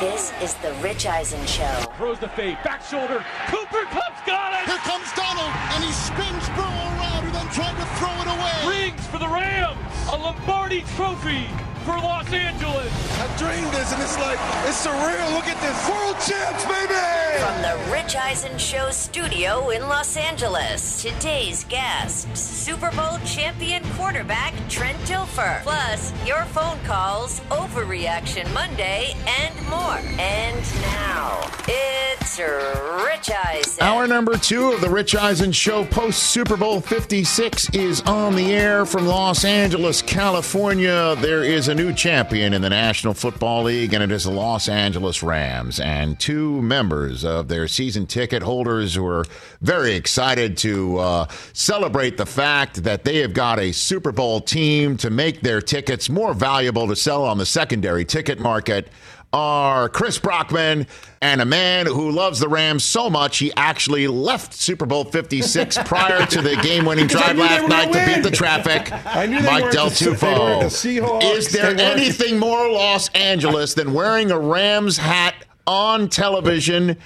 This is the Rich Eisen Show. Throws the fade, back shoulder. Cooper Kupp's got it. Here comes Donald, and he spins Burrow around and then tried to throw it away. Rings for the Rams. A Lombardi Trophy for Los Angeles. I dreamed this, and it's like it's surreal. Look at this, world champs, baby! From the Rich Eisen Show studio in Los Angeles, today's guests Super Bowl champion quarterback Trent Dilfer. Plus, your phone calls, Overreaction Monday, and more. And now, it's Rich Eisen. Hour number two of the Rich Eisen Show post Super Bowl 56 is on the air from Los Angeles, California. There is a new champion in the National Football League, and it is the Los Angeles Rams. And two members of their season ticket holders who are very excited to uh, celebrate the fact that they have got a Super Bowl team to make their tickets more valuable to sell on the secondary ticket market are Chris Brockman and a man who loves the Rams so much he actually left Super Bowl 56 prior to the game-winning drive last night to beat the traffic. I knew Mike Del Tufo. the Is there anything more Los Angeles than wearing a Rams hat on television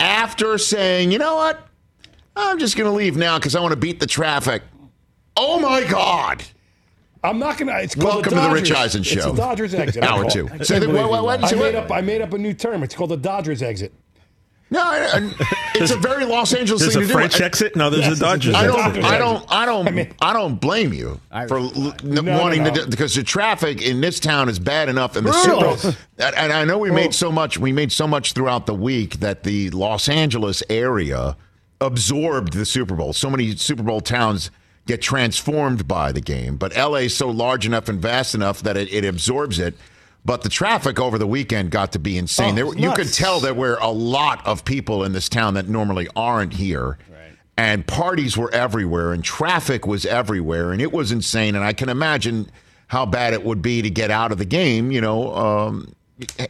after saying, "You know what? I'm just going to leave now because I want to beat the traffic." Oh my God! I'm not gonna. It's called Welcome the to the Rich Dodgers. Eisen It's Show. the Dodgers exit. I Hour call two. it. So then what- what- what- I made up. I made up a new term. It's called the Dodgers exit. No, I- I- it's a very Los Angeles There's thing a to French do. exit. No, there's Yes, a it's a Dodgers. I don't, exit. I don't, I don't, I, I don't blame you for l- n- no, wanting no. to do, because the traffic in this town is bad enough, and the Super Bowl. Brutal. And, and I know we made so much, we made so much throughout the week that the Los Angeles area absorbed the Super Bowl. So many Super Bowl towns get transformed by the game, but LA is so large enough and vast enough that it, it absorbs it. But the traffic over the weekend got to be insane. Oh, there, you could tell there were a lot of people in this town that normally aren't here. And parties were everywhere, and traffic was everywhere, and it was insane. And I can imagine how bad it would be to get out of the game, you know, um,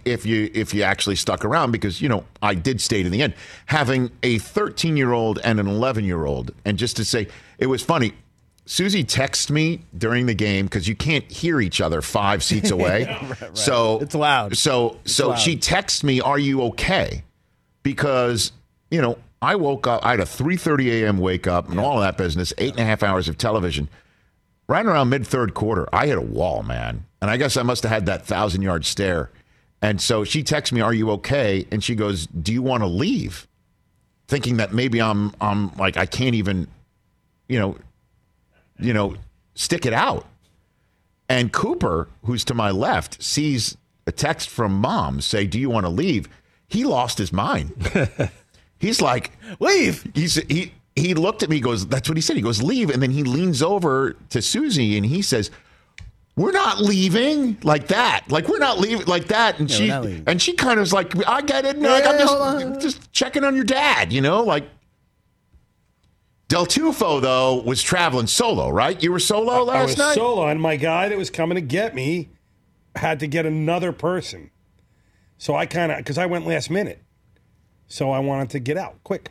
if you if you actually stuck around. Because you know, I did stay to the end, having a 13 year old and an 11 year old, and just to say, it was funny. Susie texted me during the game because you can't hear each other five seats away. So It's loud. So so loud. she texted me, "Are you okay?" Because you know I woke up. I had a 3:30 a.m. wake up and all of that business. Eight and a half hours of television. Right around mid third quarter, I hit a wall, man, and I guess I must have had that thousand yard stare. And so she texts me, "Are you okay?" And she goes, "Do you want to leave?" Thinking that maybe I'm I'm like I can't even, you know, you know, stick it out. And Cooper, who's to my left, sees a text from mom say, "Do you want to leave?" He lost his mind. He's like, Leave. he's he he looked at me. Goes, "That's what he said." He goes, "Leave," and then he leans over to Susie and he says, "We're not leaving like that. Like we're not leaving like that." And Yeah, she we're not leaving. and she kind of was like, "I get it. Like, I'm just just checking on your dad, you know, like." Del Tufo though was traveling solo, right? You were solo last I last was night. solo, and my guy that was coming to get me had to get another person. So I kind of because I went last minute, so I wanted to get out quick.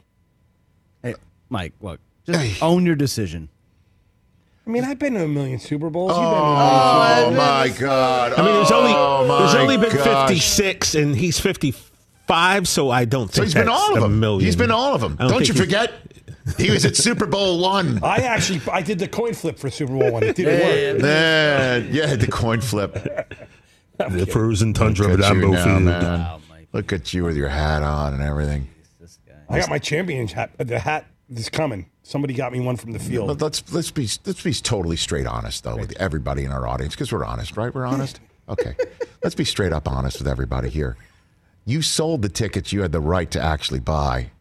Hey, Mike, look, just own your decision. I mean, I've been to a million Super Bowls. You've been to a Oh million my God! I mean, there's only Oh, there's only been gosh. 56, and he's 55, so I don't think So he's been all of a them. million. He's been all of them. I Don't, you forget? He was at Super Bowl one. I actually I did the coin flip for Super Bowl one. It didn't work. Man, yeah, the coin flip. The frozen tundra of Look at you Lambeau now, Field. man. Look at you with your hat on and everything. I got my champion hat. Uh, the hat is coming. Somebody got me one from the field. Let's let's be let's be totally straight honest though with everybody in our audience because we're honest, right? We're honest. Okay, let's be straight up honest with everybody here. You sold the tickets you had the right to actually buy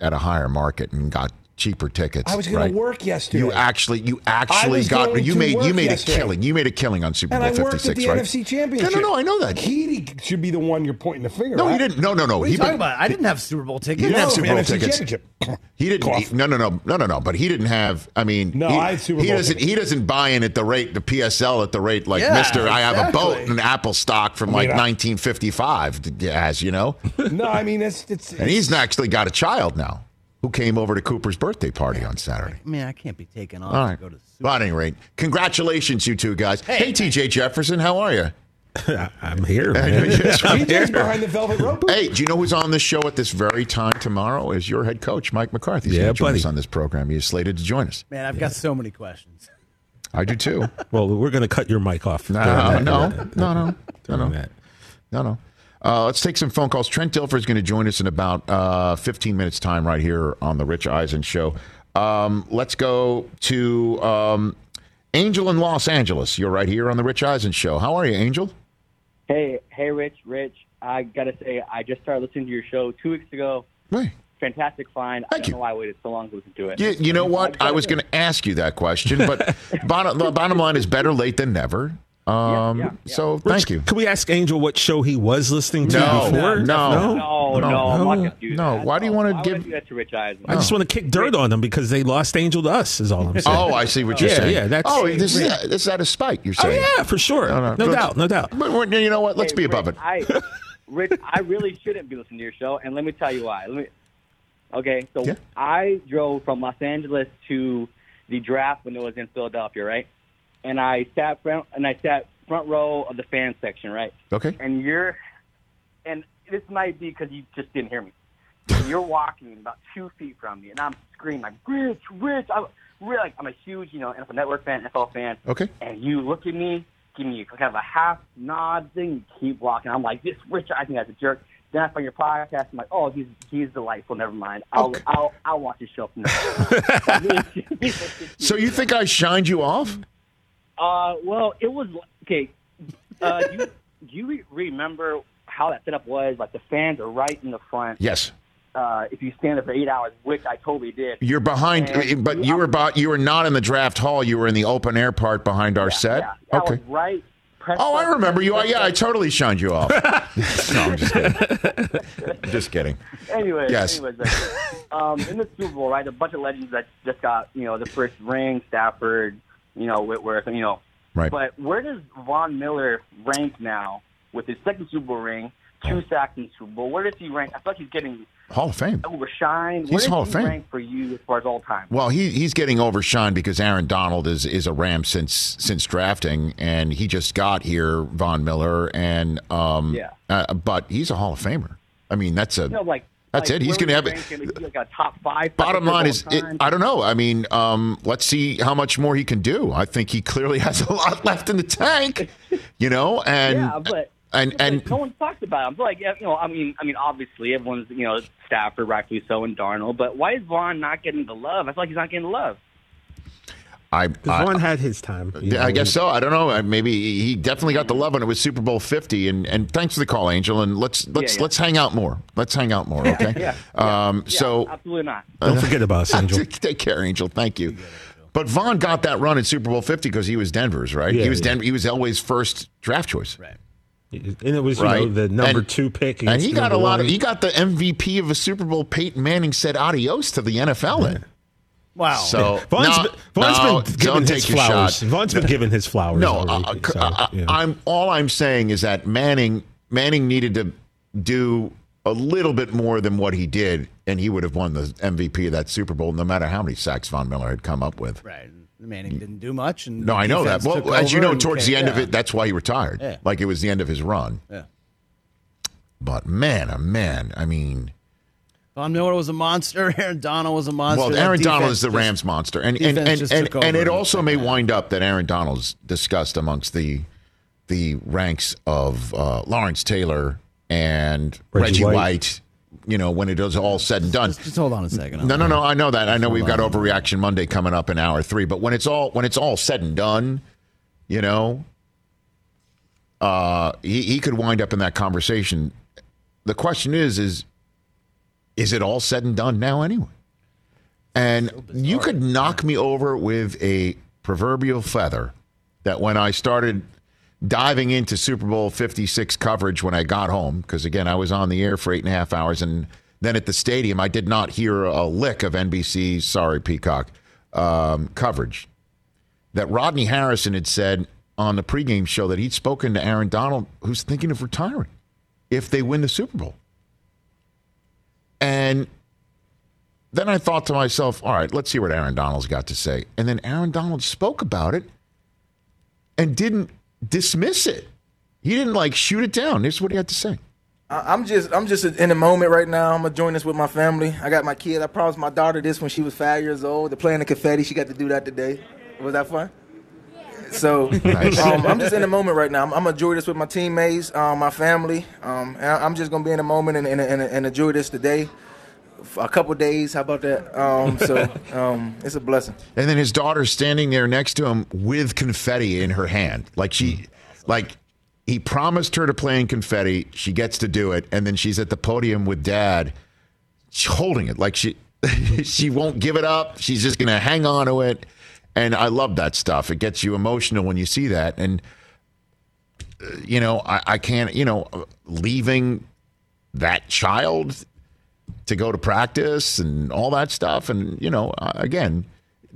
at a higher market and got cheaper tickets. I was gonna work yesterday. You actually you actually got you made you made yesterday. a killing. You made a killing on Super and Bowl 56, right? NFC Championship. No, no, no, I know that. He should be the one you're pointing the finger No, at. he didn't. No, no, no. What are he you talking been- about? I didn't have Super Bowl tickets. He didn't have Super Bowl NFC tickets. He didn't. Cough. he- no, no, no, no, no, no. But he didn't have. I mean, No, he, I had Super he Bowl doesn't. tickets. He doesn't buy in at the rate the PSL at the rate like Yeah, Mister. I have a boat exactly. and Apple stock from I like I- 1955. As you know, No, I mean it's it's. and he's actually got a child now who came over to Cooper's birthday party on Saturday. I mean, I can't be taken off All to go to Super Well, at any rate, congratulations, you two guys. Hey, TJ Jefferson, how are you? I'm here, man. Yes, I'm DJ's here. behind the velvet rope. Hey, do you know who's on this show at this very time tomorrow? Is your head coach, Mike McCarthy. He's Yeah, gonna join buddy. us on this program. He is slated to join us. Man, I've got so many questions. I do too. Well, we're going to cut your mic off. No, during that- no, that- no, no, during no, no. No, no. Uh, let's take some phone calls. Trent Dilfer is going to join us in about uh, 15 minutes' time right here on the Rich Eisen Show. Um, let's go to um, Angel in Los Angeles. You're right here on the Rich Eisen Show. How are you, Angel? Hey, hey, Rich, Rich. I gotta say, I just started listening to your show two weeks ago. Hey. Fantastic find. I Thank don't you. know why I waited so long to listen to it. You, you know what? I was going to ask you that question, but bottom, the bottom line is better late than never. Um, yeah, yeah. So thank you. Can we ask Angel what show he was listening to No, before? no, No, no, I'm not no. Why do you wanna give- that to Rich Eisen? I just want to kick dirt on them because they lost Angel to us. Is all I'm saying. Oh, I see what you're Yeah, saying. yeah, that's- oh, this is, this is out of spite. You're saying? Oh, yeah, for sure. No, No, no. doubt, no doubt. But we're- you know what? Let's Hey, be Rich, above it. I, Rich, I really shouldn't be listening to your show, and let me tell you why. Let me. Okay, so Yeah. I drove from Los Angeles to the draft when it was in Philadelphia, right? And I sat front, and I sat front row of the fan section, right? Okay. and you're and this might be because you just didn't hear me. You're walking about two feet from me, and I'm screaming like "Rich, Rich!" I'm really like I'm a huge, you know, NFL Network fan, NFL fan. Okay. And you look at me, give me kind of a half nod thing, you keep walking. I'm like, "This Rich, I think that's a jerk." Then I find your podcast. I'm like, "Oh, he's he's delightful. Never mind. I'll Okay. I'll I'll watch his show from now." So you think I shined you off? Uh, well, it was okay. Uh, do you do you re- remember how that setup was? Like the fans are right in the front. Yes. Uh, if you stand there for eight hours, which I totally did. You're behind, And but you- were about, you were not in the draft hall. You were in the open air part behind our set. Yeah, I okay. was right. Oh, I remember you. press Yeah, I totally shined you off. no, I'm just kidding. just kidding. Anyways, Yes. anyways, like, um, in the Super Bowl, right? A bunch of legends that just got you know the first ring, Stafford, you know Whitworth, you know. Right. But where does Von Miller rank now with his second Super Bowl ring, two sacks in Super Bowl? Where does he rank? I feel like he's getting Hall of Fame. overshined. He's Hall of he Fame. rank for you as far as all time? Well, he he's getting overshined because Aaron Donald is is a Ram since since drafting, and he just got here, Von Miller, and um, Yeah. uh, but he's a Hall of Famer. I mean, that's a No, like That's like, it. He's gonna have it- rank him? Is he like a top five. Bottom line is, it. I don't know. I mean, um, let's see how much more he can do. I think he clearly has a lot left in the tank, you know, and yeah, but and and no one talks about him. Like you know, I mean, I mean, obviously everyone's you know Stafford, rightfully so, and Donald. But why is Von not getting the love? I feel like he's not getting the love. I, Because I, Von had his time. you I know, guess so. I don't know. Maybe he definitely got the love when it was Super Bowl Fifty. And, and thanks for the call, Angel. And let's let's yeah. let's hang out more. Let's hang out more. Okay. Yeah, Um. Yeah, So absolutely not. Don't forget about us, Angel. Take care, Angel. Thank you. But Von got that run in Super Bowl Fifty because he was Denver's, right? Yeah, he was yeah. Denver. He was Elway's first draft choice. Right. And it was you know, the number And- two pick. And he got a number lot of. He got the MVP of a Super Bowl. Peyton Manning said adios to the NFL in. Wow. So Von's no, been, Von's no, been don't giving take his flowers. shot. Von's been given his flowers. No, already, uh, uh, so, I, you know. I'm all I'm saying is that Manning Manning needed to do a little bit more than what he did, and he would have won the MVP of that Super Bowl, no matter how many sacks Von Miller had come up with. Right. Manning didn't do much. And No, I know that. defense Well, as you know, towards the end of it, that's why he retired. Yeah. Like it was the end of his run. Yeah. But man, oh man, I mean, Von Miller was a monster. Aaron Donald was a monster. well, That Aaron Donald is the just- Rams monster, and and defense and and, and it over. also may wind up that Aaron Donald's discussed amongst the the ranks of uh, Lawrence Taylor and Reggie Reggie, White. White. You know, when it is all said and done. Just, just hold on a second. No, no, no. I know that. I know we've got on. overreaction Monday coming up in hour three. But when it's all when it's all said and done, you know, uh, he he could wind up in that conversation. The question is, is is it all said and done now anyway? And you could knock me over with a proverbial feather that when I started diving into Super Bowl 56 coverage when I got home, because again, I was on the air for eight and a half hours. And then at the stadium, I did not hear a lick of NBC's, sorry, Peacock, um, coverage. That Rodney Harrison had said on the pregame show that he'd spoken to Aaron Donald, who's thinking of retiring if they win the Super Bowl. And then I thought to myself, all right, let's see what Aaron Donald's got to say. And then Aaron Donald spoke about it and didn't dismiss it. He didn't like shoot it down. This is what he had to say. I'm just I'm just in a moment right now. I'm gonna join this with my family. I got my kid. I promised my daughter this when she was five years old. They're playing the confetti. She got to do that today. Was that fun? So Nice. um, I'm just in the moment right now. I'm, I'm enjoy this with my teammates, um, my family. Um, and I'm just gonna be in the moment and, and, and, and enjoy this today. A couple days. How about that? Um, so um, it's a blessing. And then his daughter's standing there next to him with confetti in her hand. Like she, like he promised her to play in confetti. She gets to do it. And then she's at the podium with dad holding it. Like she, she won't give it up. She's just going to hang on to it. And I love that stuff. It gets you emotional when you see that. And, uh, you know, I, I can't, you know, leaving that child to go to practice and all that stuff. And, you know, uh, again,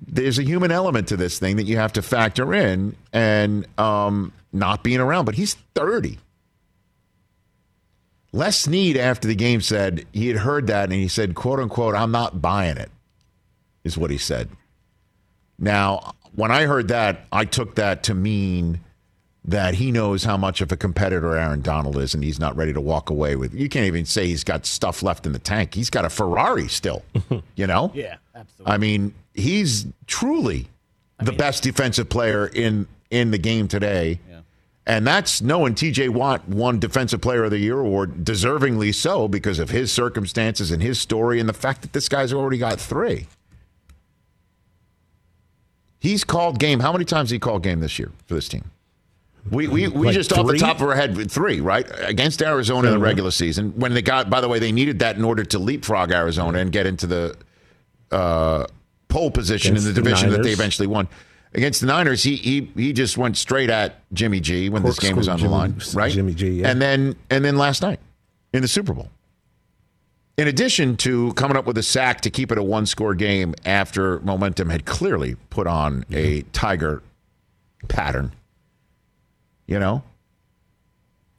there's a human element to this thing that you have to factor in and um, not being around. But he's 30. Les Snead, after the game, said he had heard that and he said, quote unquote, I'm not buying it, is what he said. Now, when I heard that, I took that to mean that he knows how much of a competitor Aaron Donald is and he's not ready to walk away with. You can't even say he's got stuff left in the tank. He's got a Ferrari still, you know? Yeah, absolutely. I mean, he's truly the best defensive player in in the game today. And that's knowing TJ Watt won Defensive Player of the Year award, deservingly so, because of his circumstances and his story and the fact that this guy's already got three. He's called game. How many times he called game this year for this team? We we, we Like just off the top of our head three right against Arizona in the regular season when they got. By the way, they needed that in order to leapfrog Arizona and get into the uh, pole position Against in the the division that they eventually won. Against the Niners, he he he just went straight at Jimmy G when this game was on Corkscrew the line, right? Jimmy G, yeah. And then and then last night in the Super Bowl. In addition to coming up with a sack to keep it a one score game after momentum had clearly put on a Tiger pattern. You know?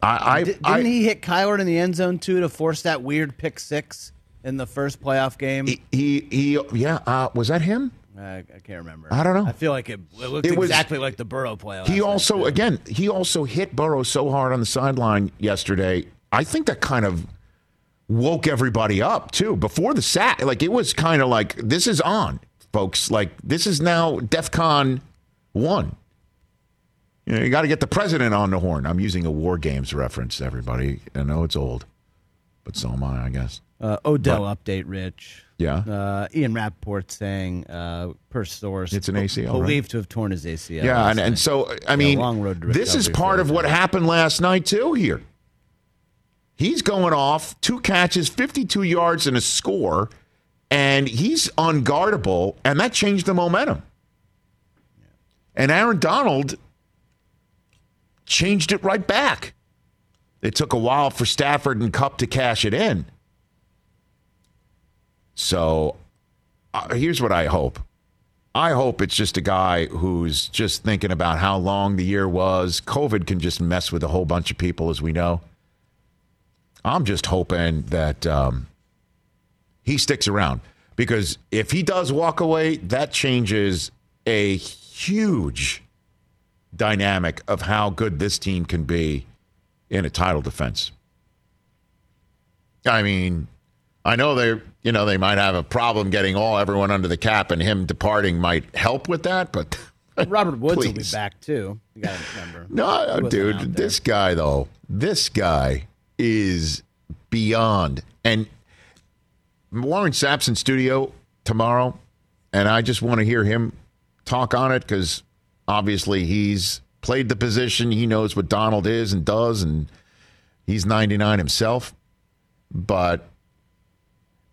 I, I, didn't I he hit Kyler in the end zone too to force that weird pick six in the first playoff game? he, he, he yeah, uh, was that him? I, I can't remember. I don't know. I feel like it, it looked It was- exactly like the Burrow play. He also, again, he also hit Burrow so hard on the sideline yesterday. I think that kind of woke everybody up too. Before the sack, like it was kind of like this is on, folks. Like this is now DefCon one. You know, you got to get the president on the horn. I'm using a war games reference, everybody. I know it's old, but so am I, I guess. Uh, Odell update, Rich. Yeah. Uh, Ian Rapoport saying, uh, per source, It's an ACL, right? believed to have torn his ACL. Yeah, and, and so I Yeah, mean, to this is part of what happened last night too. Here, he's going off two catches, fifty-two yards, and a score, and he's unguardable, and that changed the momentum. And Aaron Donald changed it right back. It took a while for Stafford and Kupp to cash it in. So uh, here's what I hope. I hope it's just a guy who's just thinking about how long the year was. COVID can just mess with a whole bunch of people, as we know. I'm just hoping that um, he sticks around because if he does walk away, that changes a huge dynamic of how good this team can be in a title defense. I mean, I know they you know they might have a problem getting all everyone under the cap, and him departing might help with that. But Robert Woods will be back too. You got to remember. No, dude, this guy though, this guy is beyond. And Warren Sapp's in studio tomorrow, and I just want to hear him talk on it because obviously he's played the position. He knows what Donald is and does, and he's 99 himself. But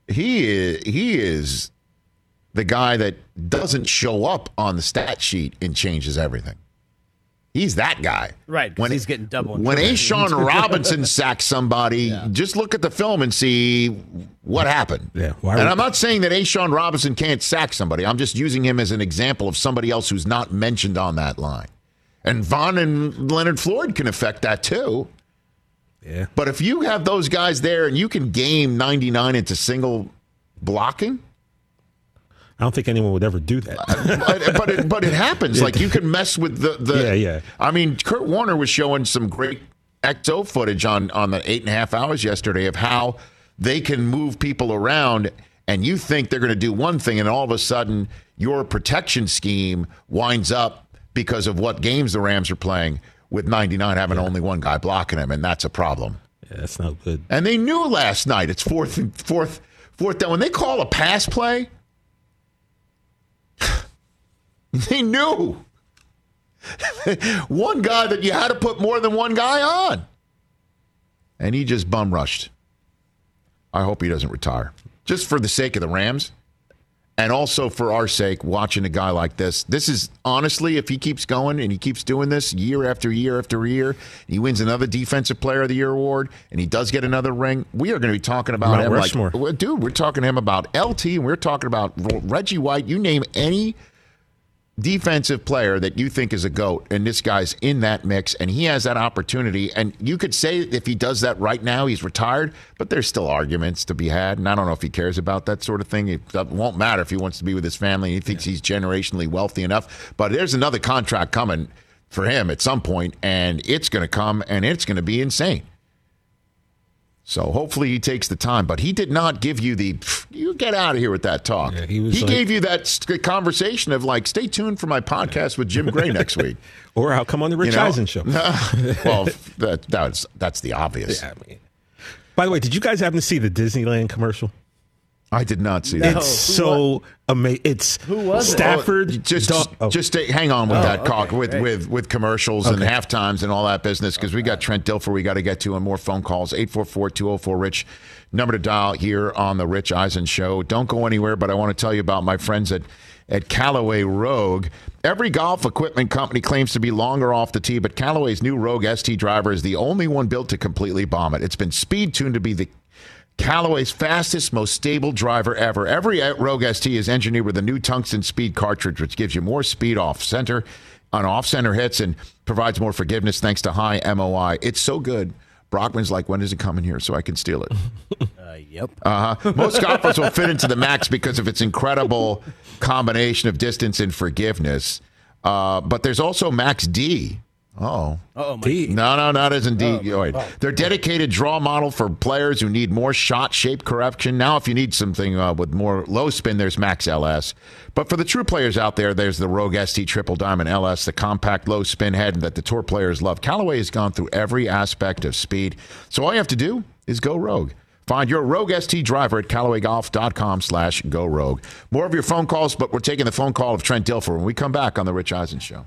he is, he is the guy that doesn't show up on the stat sheet and changes everything. He's that guy. Right. When he's getting double When triple. Ashawn Robinson sacks somebody, just look at the film and see what happened. Yeah, why and I'm not saying that Ashawn Robinson can't sack somebody. I'm just using him as an example of somebody else who's not mentioned on that line. And Von and Leonard Floyd can affect that too. Yeah. But if you have those guys there and you can game 99 into single blocking, I don't think anyone would ever do that. but but it, but it happens. Like you can mess with the the. Yeah, yeah. I mean, Kurt Warner was showing some great XO footage on on the eight and a half hours yesterday of how they can move people around, and you think they're going to do one thing, and all of a sudden your protection scheme winds up because of what games the Rams are playing with 99 having only one guy blocking him, and that's a problem. Yeah, that's not good. And they knew last night it's fourth fourth fourth down when they call a pass play. they knew one guy that you had to put more than one guy on, and he just bum rushed. I hope he doesn't retire, just for the sake of the Rams. And also for our sake, watching a guy like this. This is honestly, if he keeps going and he keeps doing this year after year after year, he wins another Defensive Player of the Year award, and he does get another ring. We are going to be talking about Mount him Rushmore. like, dude. We're talking to him about LT, and we're talking about Reggie White. You name any defensive player that you think is a goat, and this guy's in that mix, and he has that opportunity. And you could say if he does that right now, he's retired, but there's still arguments to be had. And I don't know if he cares about that sort of thing. It won't matter if he wants to be with his family. And he thinks he's generationally wealthy enough. But there's another contract coming for him at some point, and it's going to come, and it's going to be insane. So hopefully he takes the time, but he did not give you the you get out of here with that talk. Yeah, he was like- gave you that conversation of like, stay tuned for my podcast with Jim Gray next week. Or I'll come on the Rich You know? Eisen show. well, that that's that's the obvious. Yeah, I mean. By the way, did you guys happen to see the Disneyland commercial? I did not see No. that. It's so amazing. It's Who was? Stafford. Oh, just Dog- oh. just stay, hang on with Oh, that okay, cock with, great. with with commercials and half times and all that business because we got Trent Dilfer we got to get to and more phone calls 844-204 Rich number to dial here on the Rich Eisen show. Don't go anywhere, but I want to tell you about my friends at at Callaway Rogue. Every golf equipment company claims to be longer off the tee, but Callaway's new Rogue ST driver is the only one built to completely bomb it. It's been speed tuned to be the Callaway's fastest, most stable driver ever. Every Rogue ST is engineered with a new tungsten speed cartridge, which gives you more speed off center on off center hits and provides more forgiveness thanks to high MOI. It's so good. Brockman's like, when is it coming here so I can steal it? Uh, yep. Uh-huh. Most golfers will fit into the max because of its incredible combination of distance and forgiveness. Uh, but there's also Max D. Oh. Oh. No, no, not as in deioid. They're dedicated draw model for players who need more shot shape correction. Now, if you need something uh, with more low spin, there's Max LS. But for the true players out there, there's the Rogue ST Triple Diamond LS, the compact low spin head that the tour players love. Callaway has gone through every aspect of speed. So all you have to do is go Rogue. Find your Rogue ST driver at CallawayGolf.com slash go Rogue. More of your phone calls, but we're taking the phone call of Trent Dilfer when we come back on The Rich Eisen Show.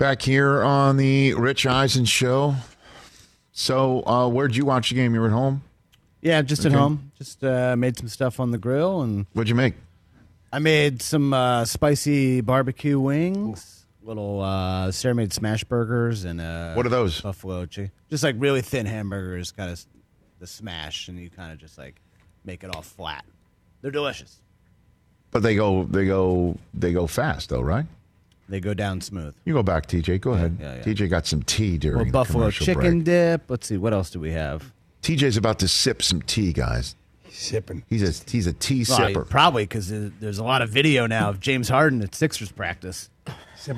Back here on the Rich Eisen show. So, uh, where'd you watch the game? You were at home? Yeah, just Okay. at home. Just uh, made some stuff on the grill, and What'd you make? I made some uh, spicy barbecue wings, little uh, Sarah made smash burgers, and uh, What are those? buffalo chicken. Just like really thin hamburgers, kind of the smash, and you kind of just like make it all flat. They're delicious. But they go, they go, they go fast though, right? They go down smooth. You go back, TJ. Go ahead. yeah, yeah. TJ got some tea during Well, the buffalo chicken break. dip. Let's see, what else do we have? TJ's about to sip some tea, guys. Sipping. He's a he's a tea Well, sipper. probably because there's a lot of video now of James Harden at Sixers practice.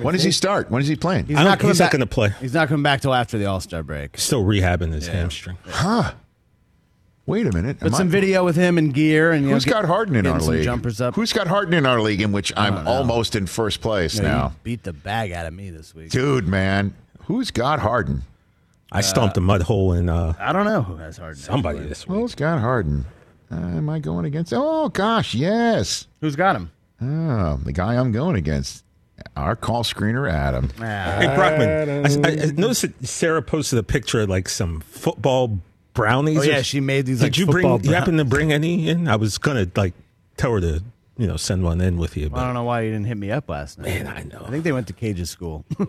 When does he start? When is he playing? He's don't- not coming not gonna play. He's not coming back till after the All Star break. Still rehabbing his hamstring. Huh? Wait a minute. But some I- video with him and gear and you Who's know, got get- Harden in our league? Jumpers up. Who's got Harden in our league in which I'm almost in first place You know, now? you beat the bag out of me this week. Dude, man, who's got Harden? I stomped a mud hole in uh, I don't know who has Harden. somebody actually. this week. Who's got Harden? Uh, am I going against? Oh gosh, yes. Who's got him? Oh, the guy I'm going against. Our call screener, Adam. Hey Brockman, I, I, I noticed that Sarah posted a picture of like some football brownies. Oh or- yeah, she made these. Did like, you bring? football You happen to bring any in? I was gonna like tell her to you know send one in with you, I don't know why you didn't hit me up last night. man, I know. I think they went to Cage's school. Ooh,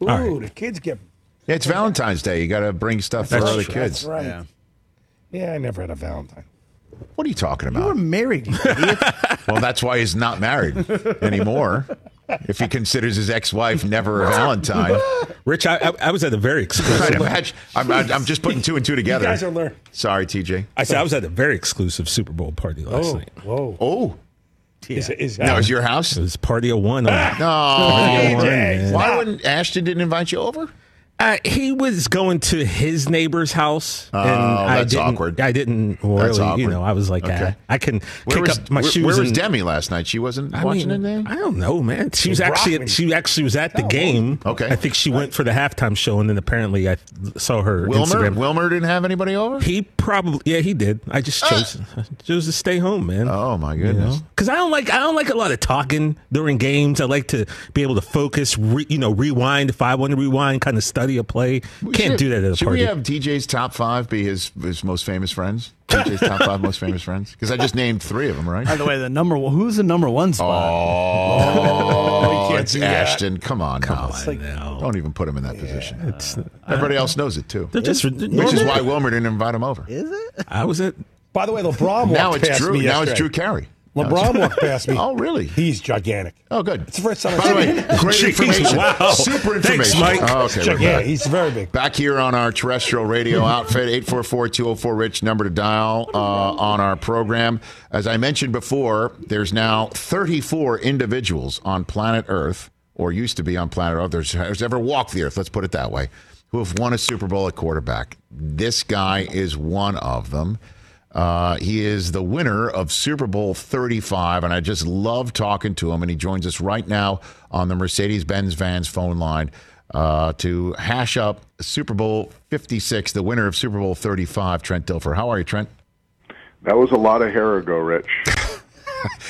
right. the kids get. Yeah, it's Valentine's Day. You got to bring stuff for That's other true. kids. That's right. yeah. Yeah, I never had a Valentine. What are you talking about? You were married, you idiot. well, that's why he's not married anymore. If he considers his ex-wife never a Valentine, Rich, I, I, I was at the very exclusive. imagine- I'm, I'm just putting two and two together. You guys are learning. Sorry, TJ. I said I was at the very exclusive Super Bowl party last Oh, night. whoa. Oh, Is, is that was your house? It was party of one. On, No. Of oh, one. Why wouldn't Ashton didn't invite you over? Uh, he was going to his neighbor's house, and Oh, I didn't, awkward. I didn't really, you know, I was like, Okay. ah, I can Where kick was, up my where, shoes. where was and, Demi last night? She wasn't I watching mean, anything? I don't know, man. She was actually Brockman. she actually was at the game. Okay. I think she went for the halftime show, and then apparently I saw her Wilmer? Instagram. Wilmer didn't have anybody over? He probably, yeah, he did. I just chose chose to stay home, man. Oh, my goodness. Because I don't like I don't like a lot of talking during games. I like to be able to focus, re, you know, rewind if I want to rewind, kind of study a play. Can't Should- do that at a Should party. we have DJ's top five be his, his most famous friends? DJ's top five most famous friends? Because I just named three of them, right? By the way, the number one, who's the number one spot? Oh, can't it's do that. Ashton. Come on now. I know. Don't even put him in that position. It's, Everybody else knows it too. they're just Which is why Wilmer didn't invite him over. Is it? I was at By the way, LeBron Now it's past Drew. me Now it's yesterday. Drew Carey. LeBron walked past me. Oh, really? He's gigantic. Oh, good. It's the first time By the way, great information. wow. Super Thanks, information. Mike. Oh, okay, Yeah, he's very big. Back here on our terrestrial radio outfit, 844-204-RICH, number to dial uh, on our program. As I mentioned before, there's now 34 individuals on planet Earth, or used to be on planet Earth, there's, has ever walked the Earth, let's put it that way, who have won a Super Bowl at quarterback. This guy is one of them. Uh, he is the winner of Super Bowl 35, and I just love talking to him. And he joins us right now on the Mercedes Benz Vans phone line uh, to hash up Super Bowl 56, the winner of Super Bowl 35, Trent Dilfer. How are you, Trent? That was a lot of hair ago, Rich.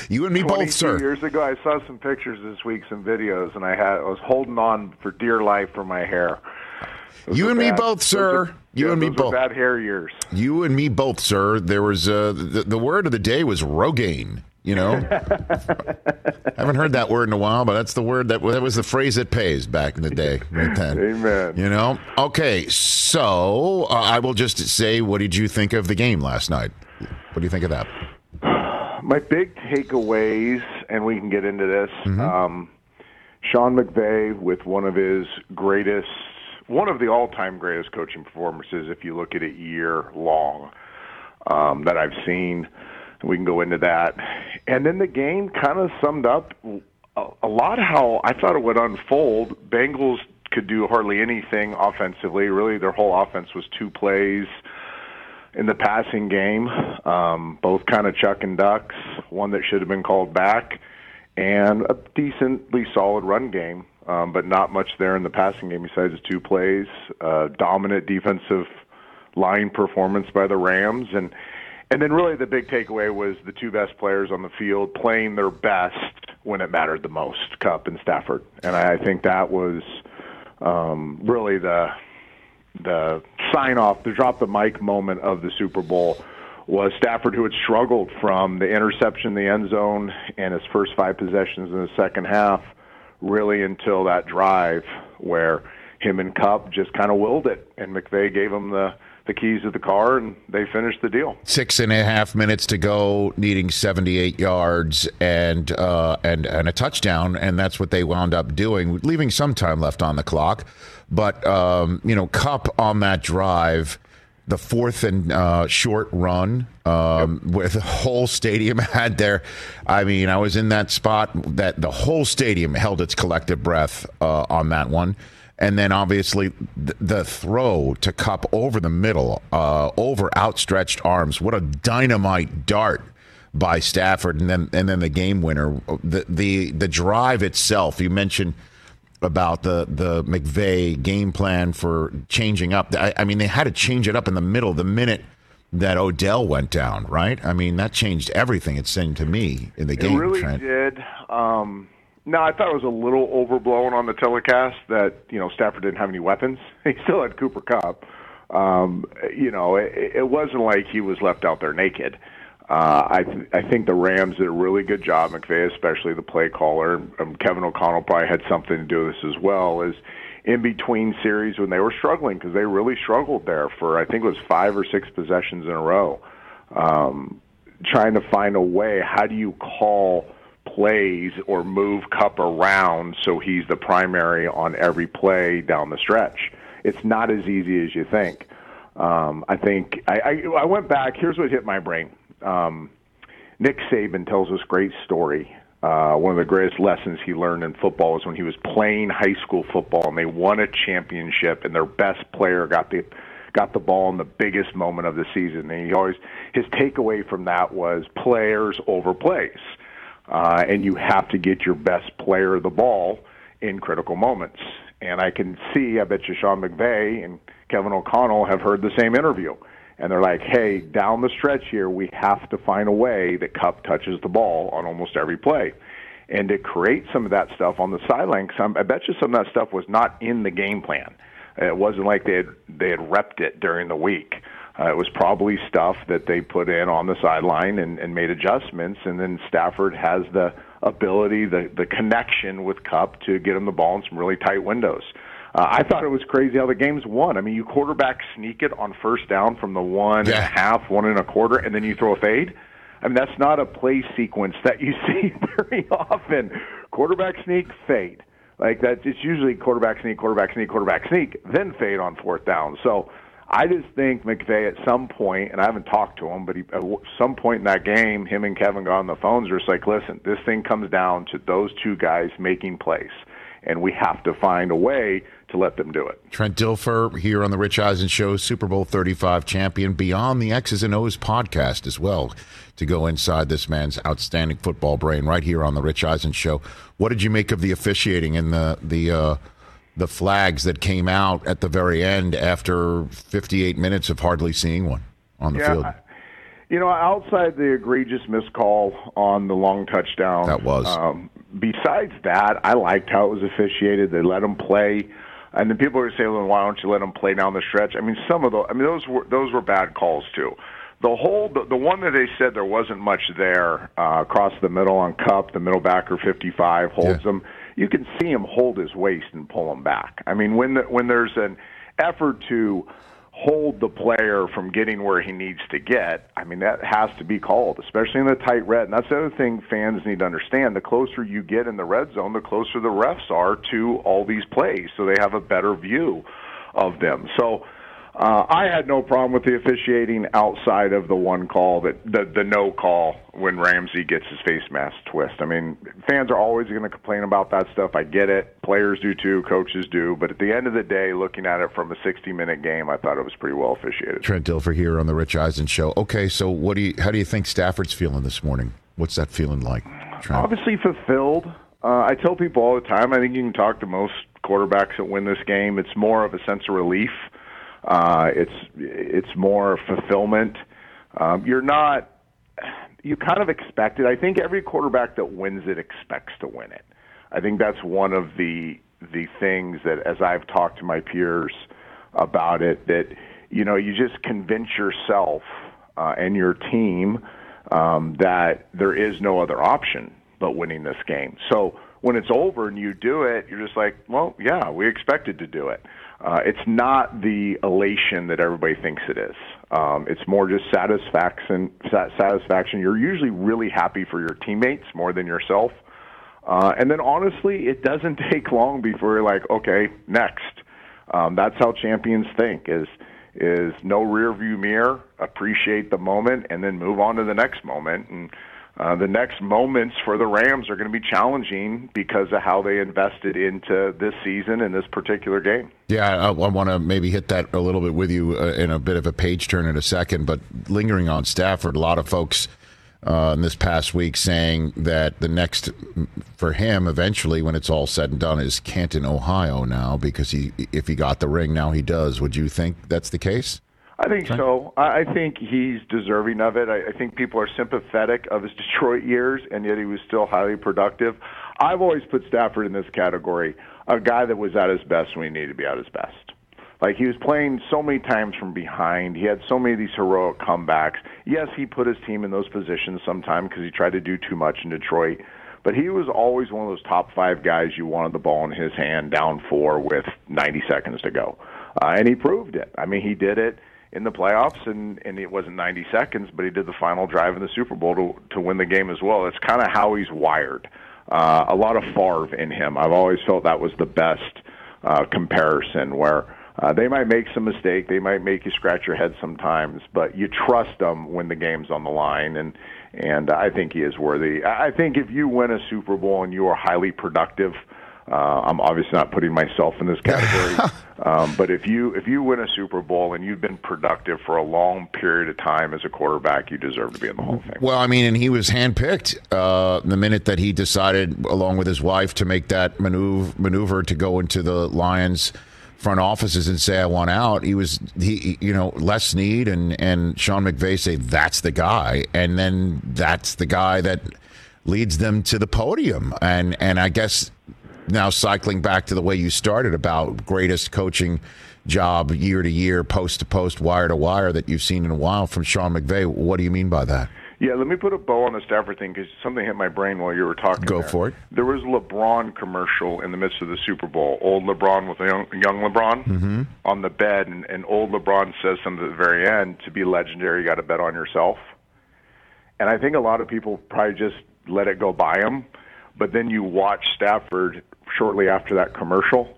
You and me both, sir. years ago, I saw some pictures this week, some videos, and I had I was holding on for dear life for my hair. Those You and me both, sir. You yeah, and me both. Bad hair years. You and me both, sir. There was uh, the, the word of the day was Rogaine. You know, I haven't heard that word in a while, but that's the word that that was the phrase that pays back in the day, right then. Amen. You know. Okay, so uh, I will just say, what did you think of the game last night? What do you think of that? My big takeaways, and we can get into this. Mm-hmm. Um, Sean McVay with one of his greatest, one of the all-time greatest coaching performances, if you look at it year long, um, that I've seen. We can go into that, and then the game kind of summed up a, a lot how I thought it would unfold. Bengals could do hardly anything offensively. Really, their whole offense was two plays in the passing game, um, both kind of chuck and ducks. One that should have been called back, and a decently solid run game, um, but not much there in the passing game besides two plays. Uh, dominant defensive line performance by the Rams, and and then really the big takeaway was the two best players on the field playing their best when it mattered the most, Kupp and Stafford, and I think that was um, really the the sign off, the drop the mic moment of the Super Bowl was Stafford, who had struggled from the interception in the end zone and his first five possessions in the second half, really until that drive where him and Kupp just kind of willed it, and McVay gave him the the keys of the car, and they finished the deal. Six and a half minutes to go, needing 78 yards and uh, and and a touchdown, and that's what they wound up doing, leaving some time left on the clock. But um, you know, Kupp on that drive, the fourth and uh, short run, um, yep. where the whole stadium had their. I mean, I was in that spot that the whole stadium held its collective breath uh, on that one and then obviously the, the throw to Kupp over the middle, uh, over outstretched arms. What a dynamite dart by Stafford, and then and then the game winner. The the the drive itself. You mentioned about the the McVay game plan for changing up. I, I mean, they had to change it up in the middle. The minute that Odell went down, right? I mean, that changed everything. It seemed to me in the game. It really Trent. did. Um, no, I thought it was a little overblown on the telecast that you know Stafford didn't have any weapons. He still had Cooper Kupp. Um, you know, it, it wasn't like he was left out there naked. Uh, I th- I think the Rams did a really good job, McVay, especially the play caller. Um, Kevin O'Connell probably had something to do with this as well. Is in between series when they were struggling because they really struggled there for I think it was five or six possessions in a row, um, trying to find a way. How do you call? plays or move Kupp around so he's the primary on every play down the stretch. It's not as easy as you think. Um, I think I, I, I went back. Here's what hit my brain. Um, Nick Saban tells this great story. Uh, one of the greatest lessons he learned in football was when he was playing high school football and they won a championship and their best player got the got the ball in the biggest moment of the season. And he always his takeaway from that was players over plays uh, and you have to get your best player the ball in critical moments. And I can see, I bet you Sean McVay and Kevin O'Connell have heard the same interview. And they're like, hey, down the stretch here, we have to find a way that Kupp touches the ball on almost every play. And to create some of that stuff on the sideline, I bet you some of that stuff was not in the game plan. It wasn't like they had they had repped it during the week. Uh, it was probably stuff that they put in on the sideline and, and made adjustments, and then Stafford has the ability, the the connection with Kupp to get him the ball in some really tight windows. Uh, Uh, I thought it was crazy how the game's won. I mean, you quarterback sneak it on first down from the one yeah. and a half, one and a quarter, and then you throw a fade. I mean, that's not a play sequence that you see very often. Quarterback sneak, fade. Like that, it's usually quarterback sneak, quarterback sneak, quarterback sneak, then fade on fourth down. So I just think McVay at some point, and I haven't talked to him, but he, at some point in that game, him and Kevin got on the phones. They're just like, listen, this thing comes down to those two guys making plays, and we have to find a way to let them do it. Trent Dilfer here on the Rich Eisen Show, Super Bowl 35 champion, Beyond the X's and O's podcast as well, to go inside this man's outstanding football brain right here on the Rich Eisen Show. What did you make of the officiating and the the uh, the flags that came out at the very end after 58 minutes of hardly seeing one on the yeah, field. I, you know, outside the egregious missed call on the long touchdown, that was. Um, besides that, I liked how it was officiated. They let them play, and then people are saying, "Well, why don't you let them play down the stretch?" I mean, some of those. I mean, those were those were bad calls too. The whole, the, the one that they said there wasn't much there uh, across the middle on Kupp, the middle backer 55 holds yeah. them you can see him hold his waist and pull him back. I mean, when the, when there's an effort to hold the player from getting where he needs to get, I mean that has to be called, especially in the tight red. And that's the other thing fans need to understand. The closer you get in the red zone, the closer the refs are to all these plays, so they have a better view of them. So Uh, I had no problem with the officiating outside of the one call that the the no call when Ramsey gets his face mask twist. I mean, fans are always going to complain about that stuff. I get it. Players do too. Coaches do. But at the end of the day, looking at it from a 60 minute game, I thought it was pretty well officiated. Trent Dilfer here on the Rich Eisen show. Okay, so what do you? How do you think Stafford's feeling this morning? What's that feeling like? Trent? Obviously fulfilled. Uh, I tell people all the time. I think you can talk to most quarterbacks that win this game. It's more of a sense of relief. Uh, it's it's more fulfillment. Um, you're not. You kind of expect it. I think every quarterback that wins it expects to win it. I think that's one of the the things that, as I've talked to my peers about it, that you know you just convince yourself uh, and your team um, that there is no other option but winning this game. So when it's over and you do it, you're just like, well, yeah, we expected to do it. Uh, it's not the elation that everybody thinks it is. Um, it's more just satisfaction. Satisfaction. You're usually really happy for your teammates more than yourself. Uh, and then honestly, it doesn't take long before you're like, okay, next. Um, that's how champions think: is is no rear view mirror, appreciate the moment, and then move on to the next moment. And uh, the next moments for the Rams are going to be challenging because of how they invested into this season and this particular game. Yeah, I, I want to maybe hit that a little bit with you uh, in a bit of a page turn in a second. But lingering on Stafford, a lot of folks uh, in this past week saying that the next for him eventually, when it's all said and done, is Canton, Ohio now because he if he got the ring now he does. Would you think that's the case? I think so. I think he's deserving of it. I think people are sympathetic of his Detroit years, and yet he was still highly productive. I've always put Stafford in this category, a guy that was at his best when he needed to be at his best. Like he was playing so many times from behind. He had so many of these heroic comebacks. Yes, he put his team in those positions sometimes because he tried to do too much in Detroit. But he was always one of those top five guys you wanted the ball in his hand down four with 90 seconds to go. Uh, and he proved it. I mean, he did it in the playoffs, and and it wasn't 90 seconds, but he did the final drive in the Super Bowl to to win the game as well. It's kind of how he's wired. Uh, a lot of Favre in him. I've always felt that was the best uh, comparison where. Uh, they might make some mistake. They might make you scratch your head sometimes, but you trust them when the game's on the line, and and I think he is worthy. I think if you win a Super Bowl and you are highly productive, I'm obviously not putting myself in this category, um, but if you if you win a Super Bowl and you've been productive for a long period of time as a quarterback, you deserve to be in the Hall of Fame. Well, I mean, and he was handpicked uh, the minute that he decided, along with his wife, to make that maneuver maneuver to go into the Lions front offices and say I want out. He was he you know Les Snead and and Sean McVay say that's the guy, and then that's the guy that leads them to the podium. And and I guess now cycling back to the way you started about greatest coaching job year to year, post to post, wire to wire that you've seen in a while from Sean McVay. What do you mean by that? Yeah, let me put a bow on the Stafford thing because something hit my brain while you were talking. Go there. for it. There was a LeBron commercial in the midst of the Super Bowl. Old LeBron with young, young LeBron mm-hmm. on the bed, and, and old LeBron says something at the very end: "To be legendary, you got to bet on yourself." And I think a lot of people probably just let it go by him. But then you watch Stafford shortly after that commercial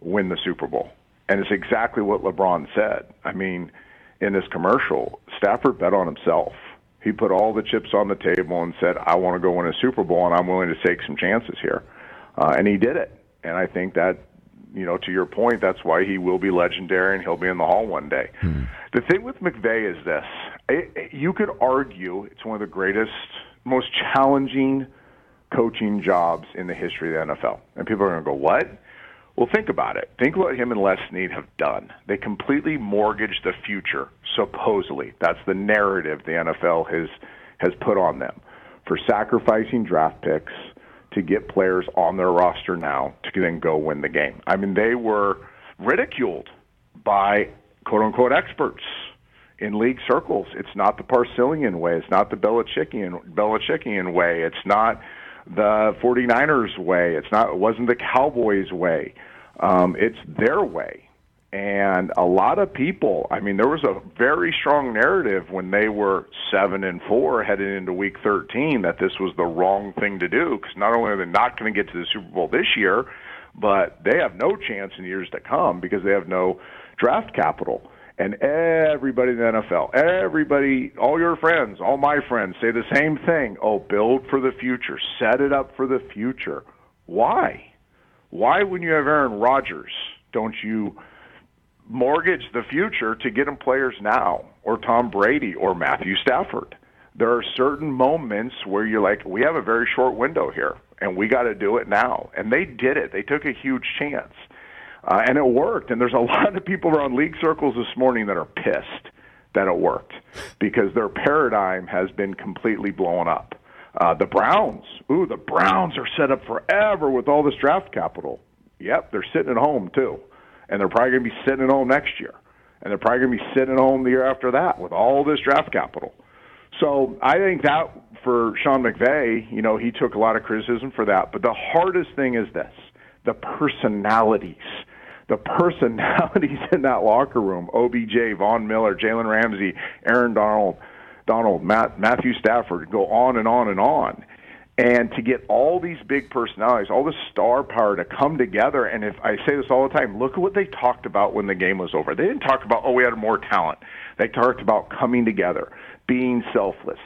win the Super Bowl. And it's exactly what LeBron said. I mean, in this commercial, Stafford bet on himself. He put all the chips on the table and said, I want to go win a Super Bowl and I'm willing to take some chances here. Uh, and he did it. And I think that, you know, to your point, that's why he will be legendary and he'll be in the hall one day. Hmm. The thing with McVay is this it, you could argue it's one of the greatest, most challenging coaching jobs in the history of the NFL. And people are going to go, what? Well, think about it. Think what him and Les Snead have done. They completely mortgaged the future, supposedly. That's the narrative the NFL has has put on them for sacrificing draft picks to get players on their roster now to then go win the game. I mean, they were ridiculed by quote unquote experts in league circles. It's not the Parcellian way. It's not the Belichickian Belichickian way. It's not the 49ers way. It's not. It wasn't the Cowboys way. Um, it's their way. And a lot of people, I mean, there was a very strong narrative when they were seven and four heading into Week 13 that this was the wrong thing to do because not only are they not going to get to the Super Bowl this year, but they have no chance in years to come because they have no draft capital. And everybody in the NFL, everybody, all your friends, all my friends say the same thing. Oh, build for the future, set it up for the future. Why? Why, when you have Aaron Rodgers, don't you mortgage the future to get him players now, or Tom Brady, or Matthew Stafford? There are certain moments where you're like, we have a very short window here, and we got to do it now. And they did it. They took a huge chance. Uh, and it worked. And there's a lot of people around league circles this morning that are pissed that it worked because their paradigm has been completely blown up. Uh, the Browns, ooh, the Browns are set up forever with all this draft capital. Yep, they're sitting at home too, and they're probably going to be sitting at home next year, and they're probably going to be sitting at home the year after that with all this draft capital. So I think that for Sean McVay, you know, he took a lot of criticism for that. But the hardest thing is this: the personalities the personalities in that locker room OBJ, Von Miller, Jalen Ramsey, Aaron Donald, Donald, Matt, Matthew Stafford, go on and on and on. And to get all these big personalities, all the star power to come together, and if I say this all the time, look at what they talked about when the game was over. They didn't talk about, oh, we had more talent. They talked about coming together, being selfless,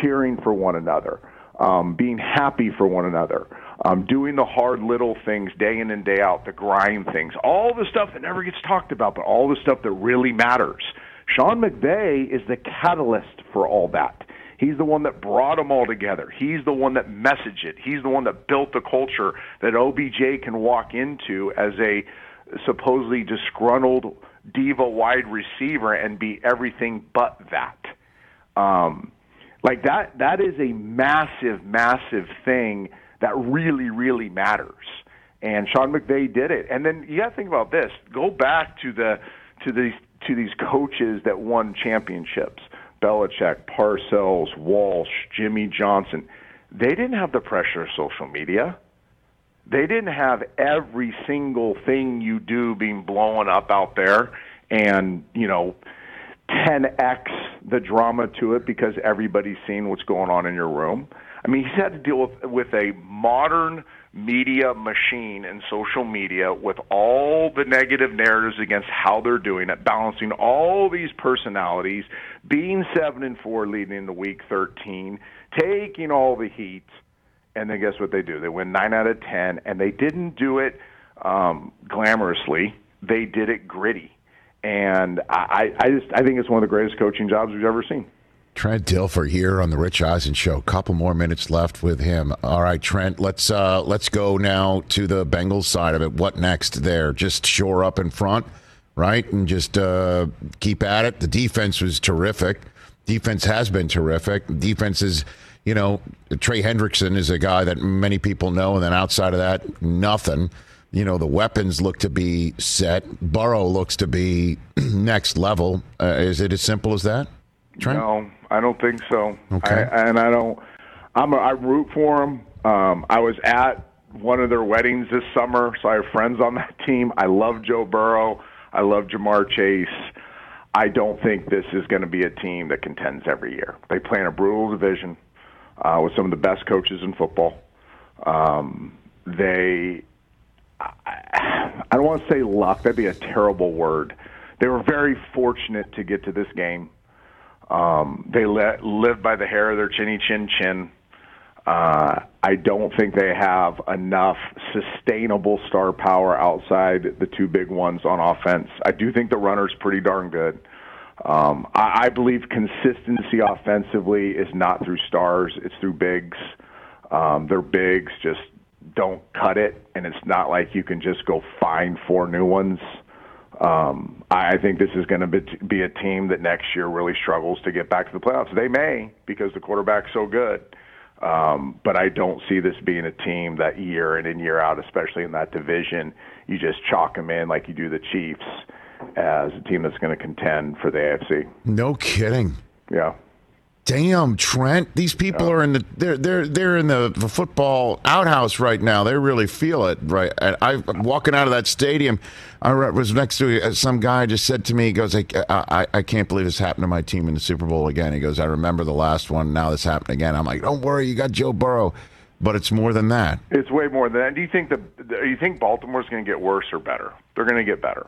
cheering for one another, um, being happy for one another um, doing the hard little things day in and day out, the grind things, all the stuff that never gets talked about, but all the stuff that really matters. Sean McVay is the catalyst for all that. He's the one that brought them all together. He's the one that messaged it. He's the one that built the culture that OBJ can walk into as a supposedly disgruntled diva wide receiver and be everything but that. Um, like that, that is a massive, massive thing that really, really matters. And Sean McVay did it. And then you got to think about this. Go back to the to these to these coaches that won championships: Belichick, Parcells, Walsh, Jimmy Johnson. They didn't have the pressure of social media. They didn't have every single thing you do being blown up out there, and you know, 10x the drama to it because everybody's seeing what's going on in your room. I mean, he's had to deal with with a modern media machine and social media with all the negative narratives against how they're doing it, balancing all these personalities, being seven and four leading into week thirteen, taking all the heat, and then guess what they do? They win nine out of ten, and they didn't do it um, glamorously. They did it gritty, and I, I just I think it's one of the greatest coaching jobs we've ever seen. Trent Dilfer here on the Rich Eisen show. Couple more minutes left with him. All right, Trent, let's uh, let's go now to the Bengals side of it. What next there? Just shore up in front, right, and just uh, keep at it. The defense was terrific. Defense has been terrific. Defense is, you know, Trey Hendrickson is a guy that many people know, and then outside of that, nothing. You know, the weapons look to be set. Burrow looks to be next level. Uh, is it as simple as that? Trent? No, I don't think so. Okay. I, and I don't. I'm. A, I root for them. Um, I was at one of their weddings this summer, so I have friends on that team. I love Joe Burrow. I love Ja'Marr Chase. I don't think this is going to be a team that contends every year. They play in a brutal division uh, with some of the best coaches in football. Um, they, I, I don't want to say luck. That'd be a terrible word. They were very fortunate to get to this game. Um, they let, live by the hair of their chinny chin chin. Uh, I don't think they have enough sustainable star power outside the two big ones on offense. I do think the runner's pretty darn good. Um, I, I believe consistency offensively is not through stars; it's through bigs. Um, their bigs just don't cut it, and it's not like you can just go find four new ones. Um, I think this is going to be a team that next year really struggles to get back to the playoffs. They may because the quarterback's so good, um, but I don't see this being a team that year in and year out, especially in that division, you just chalk them in like you do the Chiefs as a team that's going to contend for the AFC. No kidding. Yeah. Damn, Trent! These people are in the they're they're they're in the, the football outhouse right now. They really feel it, right? And I am walking out of that stadium. I was next to uh, some guy. Just said to me, he goes, I, I I can't believe this happened to my team in the Super Bowl again." He goes, "I remember the last one. Now this happened again." I'm like, "Don't worry, you got Joe Burrow." But it's more than that. It's way more than that. Do you think the do you think Baltimore's going to get worse or better? They're going to get better.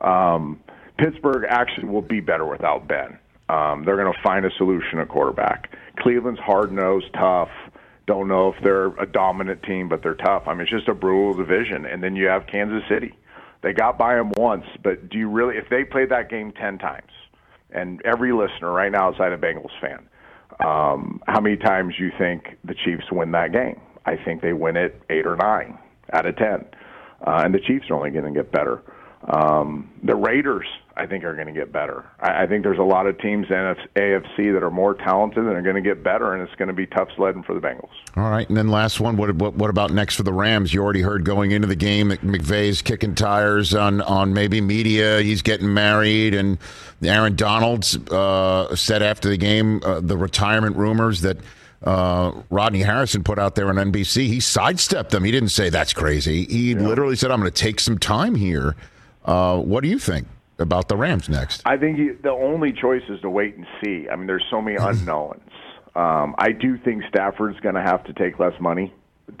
Um, Pittsburgh actually will be better without Ben. Um, they're going to find a solution at quarterback. Cleveland's hard nosed, tough. Don't know if they're a dominant team, but they're tough. I mean, it's just a brutal division. And then you have Kansas City. They got by them once, but do you really? If they played that game ten times, and every listener right now outside a Bengals fan, um, how many times you think the Chiefs win that game? I think they win it eight or nine out of ten, uh, and the Chiefs are only going to get better. Um, the Raiders, I think, are going to get better. I, I think there's a lot of teams in AFC that are more talented and are going to get better, and it's going to be tough sledding for the Bengals. All right, and then last one. What, what, what about next for the Rams? You already heard going into the game that McVay's kicking tires on on maybe media. He's getting married, and Aaron Donald's uh, said after the game uh, the retirement rumors that. Uh, Rodney Harrison put out there on NBC. He sidestepped them. He didn't say that's crazy. He yeah. literally said, "I'm going to take some time here." Uh, what do you think about the Rams next? I think he, the only choice is to wait and see. I mean, there's so many unknowns. Um, I do think Stafford's going to have to take less money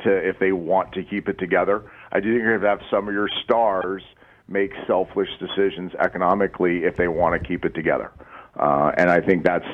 to if they want to keep it together. I do think you're going to have some of your stars make selfish decisions economically if they want to keep it together. Uh, and I think that's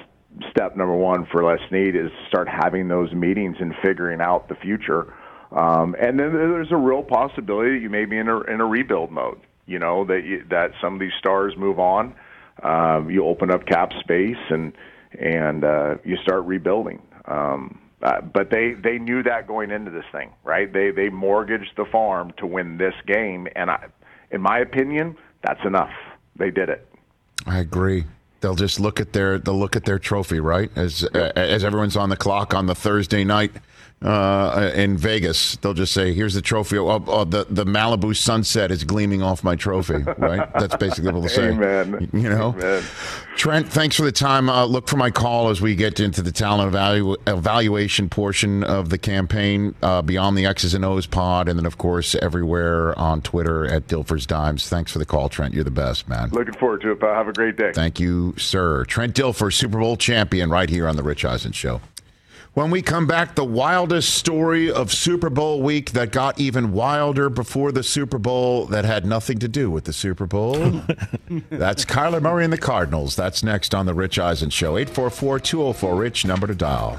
step number one for Les Snead is start having those meetings and figuring out the future. Um, and then there's a real possibility that you may be in a, in a rebuild mode you know that that some of these stars move on. Um, you open up cap space and and uh, you start rebuilding. Um, uh, but they they knew that going into this thing, right? They they mortgaged the farm to win this game, and I, in my opinion, that's enough. They did it. I agree. They'll just look at their they'll look at their trophy, right? As uh, as everyone's on the clock on the Thursday night uh, in Vegas, they'll just say, "Here's the trophy. Oh, oh, the the Malibu sunset is gleaming off my trophy." Right? That's basically what they'll say. Amen. You know, Amen. Trent. Thanks for the time. Uh, look for my call as we get into the talent evalu- evaluation portion of the campaign. Uh, beyond the X's and O's pod, and then of course everywhere on Twitter at Dilfer's Dimes. Thanks for the call, Trent. You're the best, man. Looking forward to it. Pal. Have a great day. Thank you, sir. Trent Dilfer, Super Bowl champion, right here on the Rich Eisen Show. When we come back, the wildest story of Super Bowl week that got even wilder before the Super Bowl that had nothing to do with the Super Bowl. That's Kyler Murray and the Cardinals. That's next on The Rich Eisen Show. 844 204 Rich, number to dial.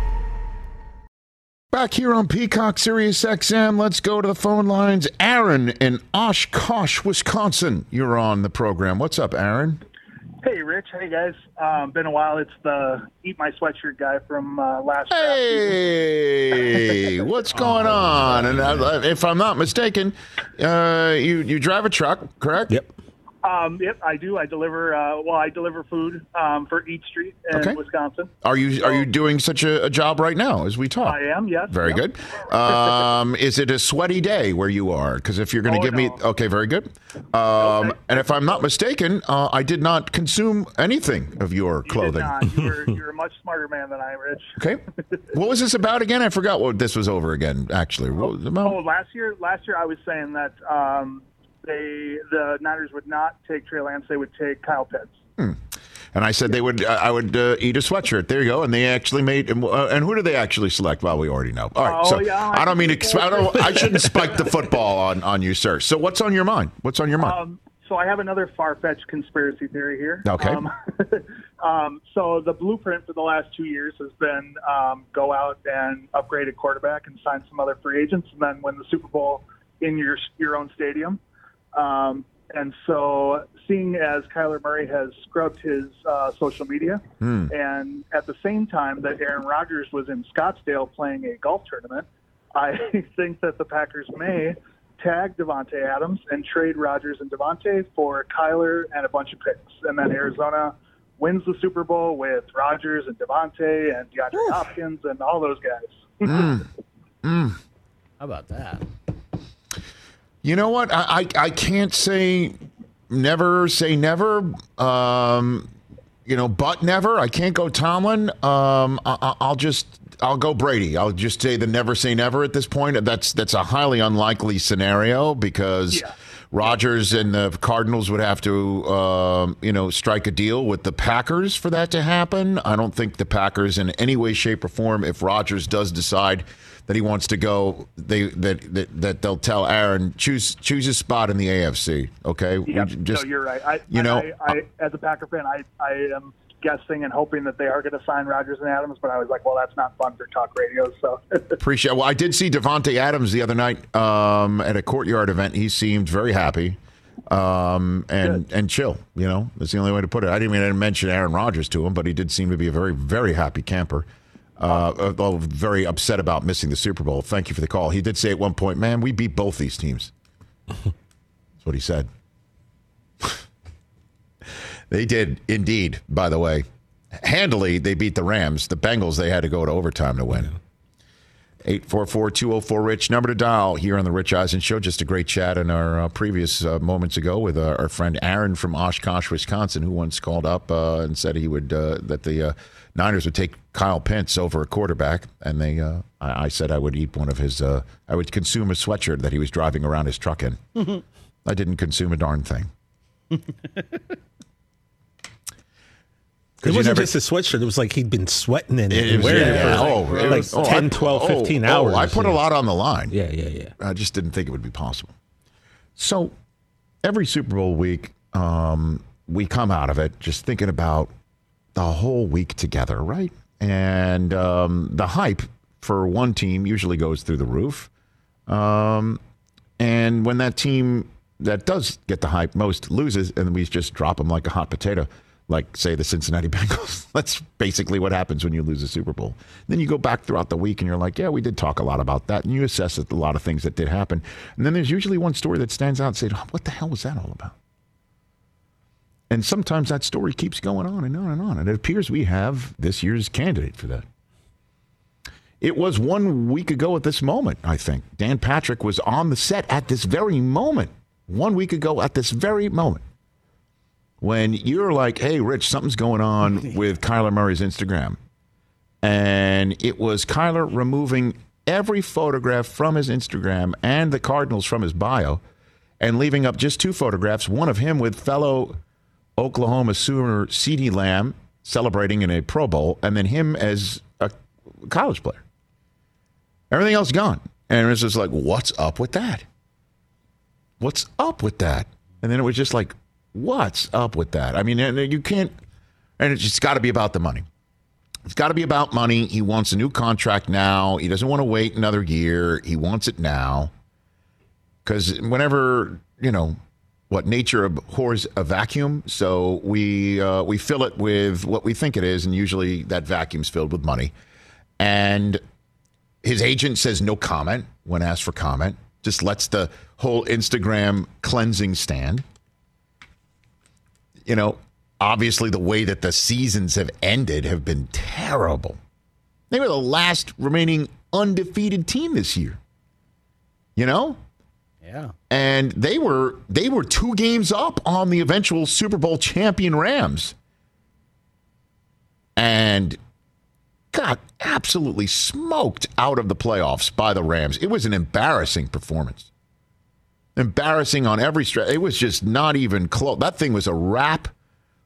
Back here on Peacock Sirius XM, let's go to the phone lines. Aaron in Oshkosh, Wisconsin, you're on the program. What's up, Aaron? Hey, Rich. Hey, guys. Um, been a while. It's the Eat My Sweatshirt guy from uh, last Hey, what's going on? And uh, if I'm not mistaken, uh, you you drive a truck, correct? Yep. Um, yep, I do. I deliver. Uh, well, I deliver food um, for Eat Street in Okay. Wisconsin. Are you are you doing such a, a job right now as we talk? I am. Yes. Very Yep. good. Um, is it a sweaty day where you are? Because if you're going to Oh, give me, okay, very good. Um, And if I'm not mistaken, uh, I did not consume anything of your You clothing. not. You're, you're a much smarter man than I, Rich. Okay. What was this about again? I forgot what this was over again. Actually, what was it about? Oh, last year, last year I was saying that um, they the Niners would not take Trey Lance; they would take Kyle Pitts. And I said they would. Uh, I would uh, eat a sweatshirt. There you go. And they actually made. Uh, and who do they actually select? Well, we already know. All right. Oh, so yeah, I I don't mean to. I, don't, I shouldn't spike the football on on you, sir. So what's on your mind? What's on your mind? Um, so I have another far-fetched conspiracy theory here. Okay. Um, um, so the blueprint for the last two years has been um, go out and upgrade a quarterback and sign some other free agents, and then win the Super Bowl in your your own stadium. Um, and so, seeing as Kyler Murray has scrubbed his uh, social media, Hmm. and at the same time that Aaron Rodgers was in Scottsdale playing a golf tournament, I think that the Packers may tag Davante Adams and trade Rodgers and Davante for Kyler and a bunch of picks, and then Arizona wins the Super Bowl with Rodgers and Davante and DeAndre Hopkins and all those guys. Mm. Mm. How about that? You know what? I, I, I can't say never say never. Um, you know, but never. I can't go Tomlin. Um, I, I- I'll just I'll go Brady. I'll just say the never say never at this point. That's that's a highly unlikely scenario because. Rodgers and the Cardinals would have to, um, you know, strike a deal with the Packers for that to happen. I don't think the Packers, in any way, shape, or form, if Rodgers does decide that he wants to go, they that that, that they'll tell Aaron choose choose a spot in the AFC. Okay, Yep. just no, you're right. I, you I- know, I, I, as a Packer fan, I, I am guessing and hoping that they are going to sign Rodgers and Adams, but I was like, well, that's not fun for talk radio. So Appreciate. Well, I did see Davante Adams the other night um, at a courtyard event. He seemed very happy um, and and chill. You know, that's the only way to put it. I didn't even mention Aaron Rodgers to him, but he did seem to be a very very happy camper. Uh, although very upset about missing the Super Bowl. Thank you for the call. He did say at one point, "Man, we beat both these teams." That's what he said. They did indeed, by the way. Handily, they beat the Rams. The Bengals, they had to go to overtime to win. 844-204-RICH, number to dial here on the Rich Eisen Show. Just a great chat in our uh, previous uh, moments ago with uh, our friend Aaron from Oshkosh, Wisconsin, who once called up uh, and said he would uh, that the uh, Niners would take Kyle Pence over a quarterback, and they. Uh, I, I said I would eat one of his. Uh, I would consume a sweatshirt that he was driving around his truck in. I didn't consume a darn thing. It wasn't never- just a sweatshirt. It was like he'd been sweating in it, It was- wearing yeah, it for oh, like, it like oh, 10, 12, oh, 15 oh, hours. I put a lot on the line. Yeah, yeah, yeah. I just didn't think it would be possible. So every Super Bowl week, um, we come out of it just thinking about the whole week together, right? And um, the hype for one team usually goes through the roof. Um, and when that team that does get the hype most loses, and we just drop them like a hot potato, like say the Cincinnati Bengals. That's basically what happens when you lose a Super Bowl. Then you go back throughout the week and you're like, yeah, we did talk a lot about that, and you assess a lot of things that did happen. And then there's usually one story that stands out and say, what the hell was that all about? And sometimes that story keeps going on and on and on. And it appears we have this year's candidate for that. It was one week ago at this moment, I think. Dan Patrick was on the set at this very moment. One week ago at this very moment. When you're like, hey, Rich, something's going on with Kyler Murray's Instagram. And it was Kyler removing every photograph from his Instagram and the Cardinals from his bio and leaving up just two photographs one of him with fellow Oklahoma Sooner CeeDee Lamb celebrating in a Pro Bowl, and then him as a college player. Everything else gone. And it was just like, what's up with that? What's up with that? And then it was just like, what's up with that? I mean, you can't, and it's just got to be about the money. It's got to be about money. He wants a new contract now. He doesn't want to wait another year. He wants it now. Because whenever, you know, what nature abhors a vacuum, so we uh, we fill it with what we think it is, and usually that vacuum's filled with money. And his agent says no comment when asked for comment, just lets the whole Instagram cleansing stand. you know, obviously the way that the seasons have ended have been terrible. They were the last remaining undefeated team this year. You know? Yeah. And they were they were two games up on the eventual Super Bowl champion Rams. And got absolutely smoked out of the playoffs by the Rams. It was an embarrassing performance. Embarrassing on every stretch. It was just not even close. That thing was a wrap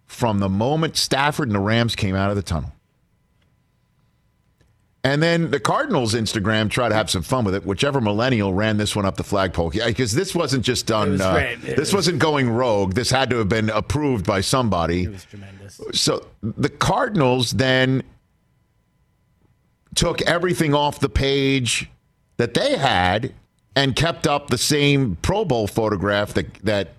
from the moment Stafford and the Rams came out of the tunnel. And then the Cardinals Instagram try to have some fun with it. Whichever millennial ran this one up the flagpole, because this wasn't just done. was Uh, this was- wasn't going rogue. This had to have been approved by somebody. It was tremendous. So the Cardinals then took everything off the page that they had and kept up the same Pro Bowl photograph that that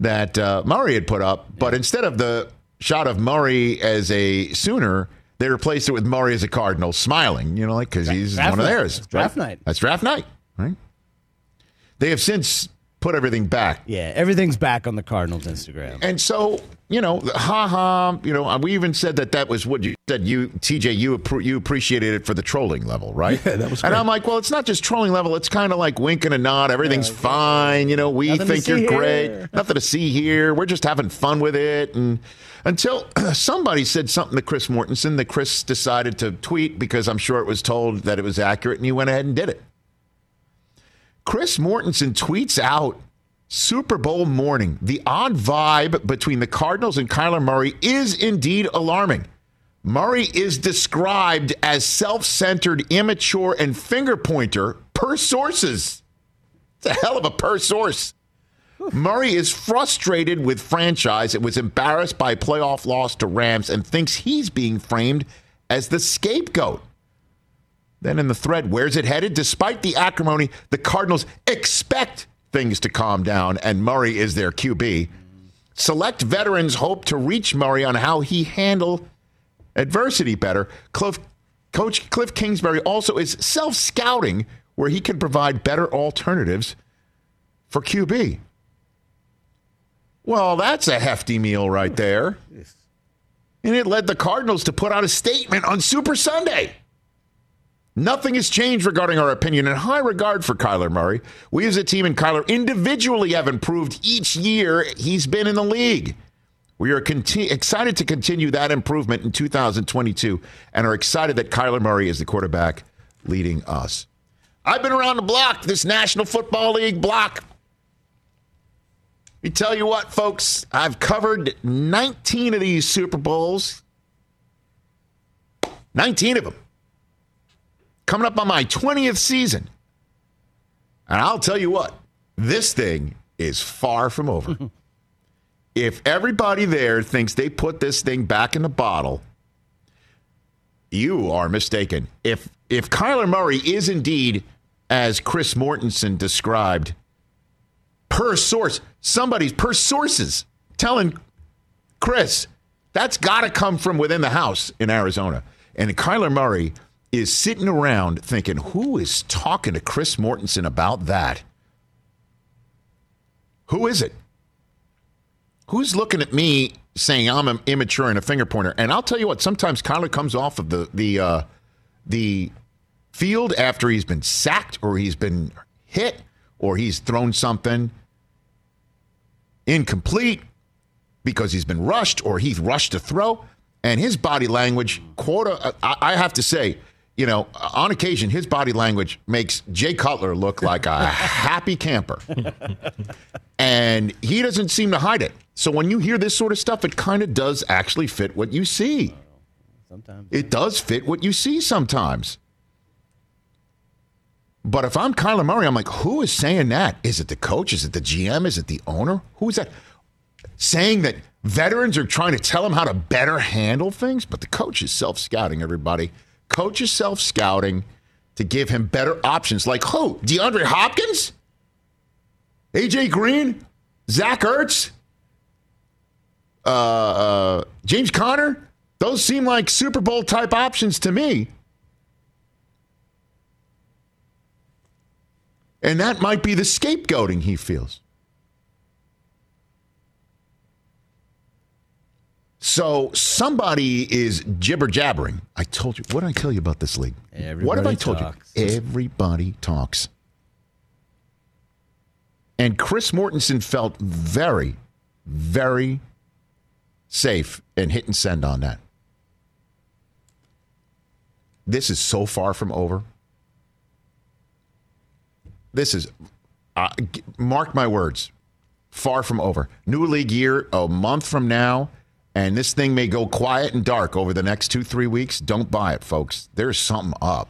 that uh, Murray had put up, but instead of the shot of Murray as a Sooner, they replaced it with Murray as a Cardinal, smiling. You know, like because he's draft one of theirs. It's draft right? night. That's draft night, right? They have since put everything back. Yeah, everything's back on the Cardinals Instagram. And so, you know, ha ha, you know, we even said that that was what you said. You, TJ, you you appreciated it for the trolling level, right? Yeah, that was And. I'm like, well, it's not just trolling level. It's kind of like winking a nod. Everything's fine. You know, we Nothing think you're see great. Nothing to see here. We're just having fun with it. And until somebody said something to Chris Mortensen that Chris decided to tweet because I'm sure it was told that it was accurate, and he went ahead and did it. Chris Mortensen tweets out Super Bowl morning. The odd vibe between the Cardinals and Kyler Murray is indeed alarming. Murray is described as self centered, immature, and finger pointer per sources. It's a hell of a per source. Murray is frustrated with franchise and was embarrassed by playoff loss to Rams and thinks he's being framed as the scapegoat. Then in the thread, where's it headed? Despite the acrimony, the Cardinals expect things to calm down, and Murray is their QB. Select veterans hope to reach Murray on how he handle adversity better. Cliff, Coach Cliff Kingsbury also is self scouting where he can provide better alternatives for QB. Well, that's a hefty meal right there. And it led the Cardinals to put out a statement on Super Sunday. Nothing has changed regarding our opinion and high regard for Kyler Murray. We as a team and Kyler individually have improved each year he's been in the league. We are conti- excited to continue that improvement in 2022 and are excited that Kyler Murray is the quarterback leading us. I've been around the block, this National Football League block. Let me tell you what, folks, I've covered 19 of these Super Bowls. 19 of them. Coming up on my 20th season. And I'll tell you what, this thing is far from over. if everybody there thinks they put this thing back in the bottle, you are mistaken. If if Kyler Murray is indeed as Chris Mortensen described, per source, somebody's per sources telling Chris that's got to come from within the house in Arizona. And Kyler Murray is sitting around thinking, who is talking to Chris Mortensen about that? Who is it? Who's looking at me saying I'm im- immature and a finger pointer? And I'll tell you what, sometimes Kyler comes off of the the uh, the field after he's been sacked or he's been hit or he's thrown something incomplete because he's been rushed or he's rushed to throw. And his body language, quota, I, I have to say, you know, on occasion, his body language makes Jay Cutler look like a happy camper. and he doesn't seem to hide it. So when you hear this sort of stuff, it kind of does actually fit what you see. Sometimes. It does fit what you see sometimes. But if I'm Kyler Murray, I'm like, who is saying that? Is it the coach? Is it the GM? Is it the owner? Who is that? Saying that veterans are trying to tell him how to better handle things? But the coach is self scouting, everybody. Coach is self scouting to give him better options. Like who? DeAndre Hopkins? AJ Green? Zach Ertz? Uh, uh, James Conner? Those seem like Super Bowl type options to me. And that might be the scapegoating he feels. So somebody is jibber jabbering. I told you. What did I tell you about this league? what have I Everybody told talks. you? Everybody talks. And Chris Mortensen felt very, very safe and hit and send on that. This is so far from over. This is, uh, mark my words, far from over. New league year, a month from now, and this thing may go quiet and dark over the next two, three weeks. Don't buy it, folks. There's something up.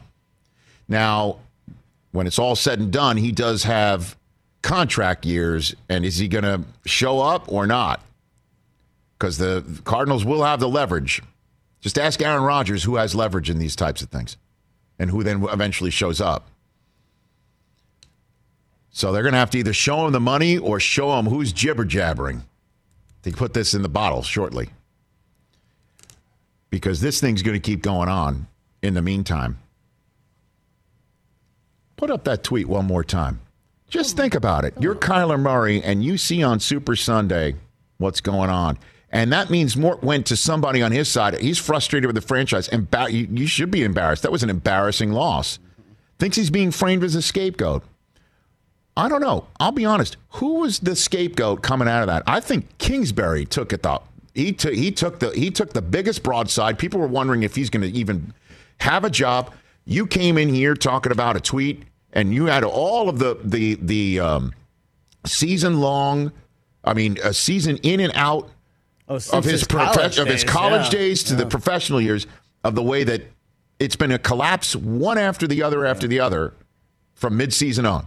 Now, when it's all said and done, he does have contract years, and is he going to show up or not? Because the Cardinals will have the leverage. Just ask Aaron Rodgers who has leverage in these types of things and who then eventually shows up. So they're going to have to either show him the money or show him who's jibber jabbering. They put this in the bottle shortly. Because this thing's going to keep going on in the meantime. Put up that tweet one more time. Just think about it. You're Kyler Murray, and you see on Super Sunday what's going on. And that means Mort went to somebody on his side. He's frustrated with the franchise. You, you should be embarrassed. That was an embarrassing loss. Thinks he's being framed as a scapegoat. I don't know. I'll be honest. Who was the scapegoat coming out of that? I think Kingsbury took it. The he took he took the he took the biggest broadside. People were wondering if he's going to even have a job. You came in here talking about a tweet, and you had all of the the the um, season long. I mean, a season in and out Oh, of his, his college of his college yeah. days to the professional years of the way that it's been a collapse one after the other after the other from midseason on.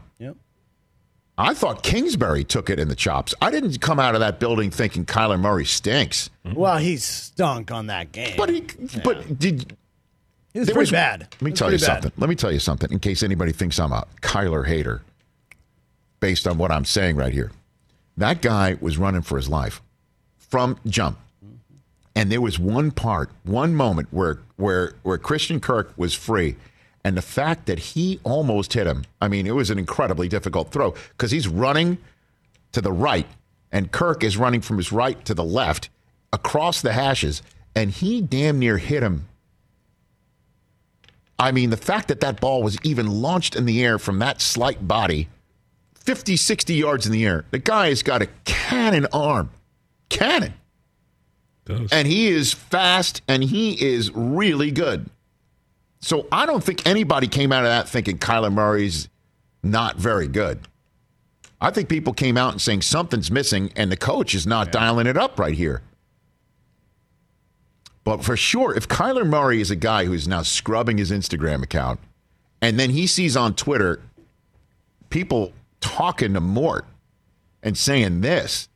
I thought Kingsbury took it in the chops. I didn't come out of that building thinking Kyler Murray stinks. Well, he stunk on that game. But he, but did It was pretty bad. Let me tell you bad. something. Let me tell you something. In case anybody thinks I'm a Kyler hater, based on what I'm saying right here, that guy was running for his life from jump. And there was one part, one moment where where where Christian Kirk was free, and the fact that he almost hit him. I mean, it was an incredibly difficult throw because he's running to the right, and Kirk is running from his right to the left across the hashes, and he damn near hit him. I mean, the fact that that ball was even launched in the air from that slight body, 50, 60 yards in the air, the guy has got a cannon arm. Cannon. And he is fast and he is really good. So I don't think anybody came out of that thinking Kyler Murray's not very good. I think people came out and saying something's missing and the coach is not dialing it up right here. But for sure, if Kyler Murray is a guy who's now scrubbing his Instagram account and then he sees on Twitter people talking to Mort and saying this,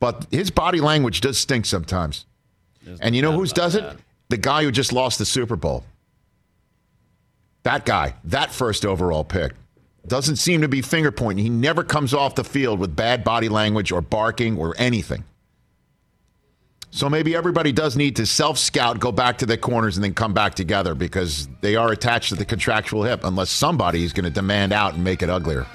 but his body language does stink sometimes. and you know whose does it? The guy who just lost the Super Bowl. That guy, that first overall pick, doesn't seem to be finger pointing. He never comes off the field with bad body language or barking or anything. So maybe everybody does need to self scout, go back to their corners, and then come back together because they are attached to the contractual hip unless somebody is going to demand out and make it uglier.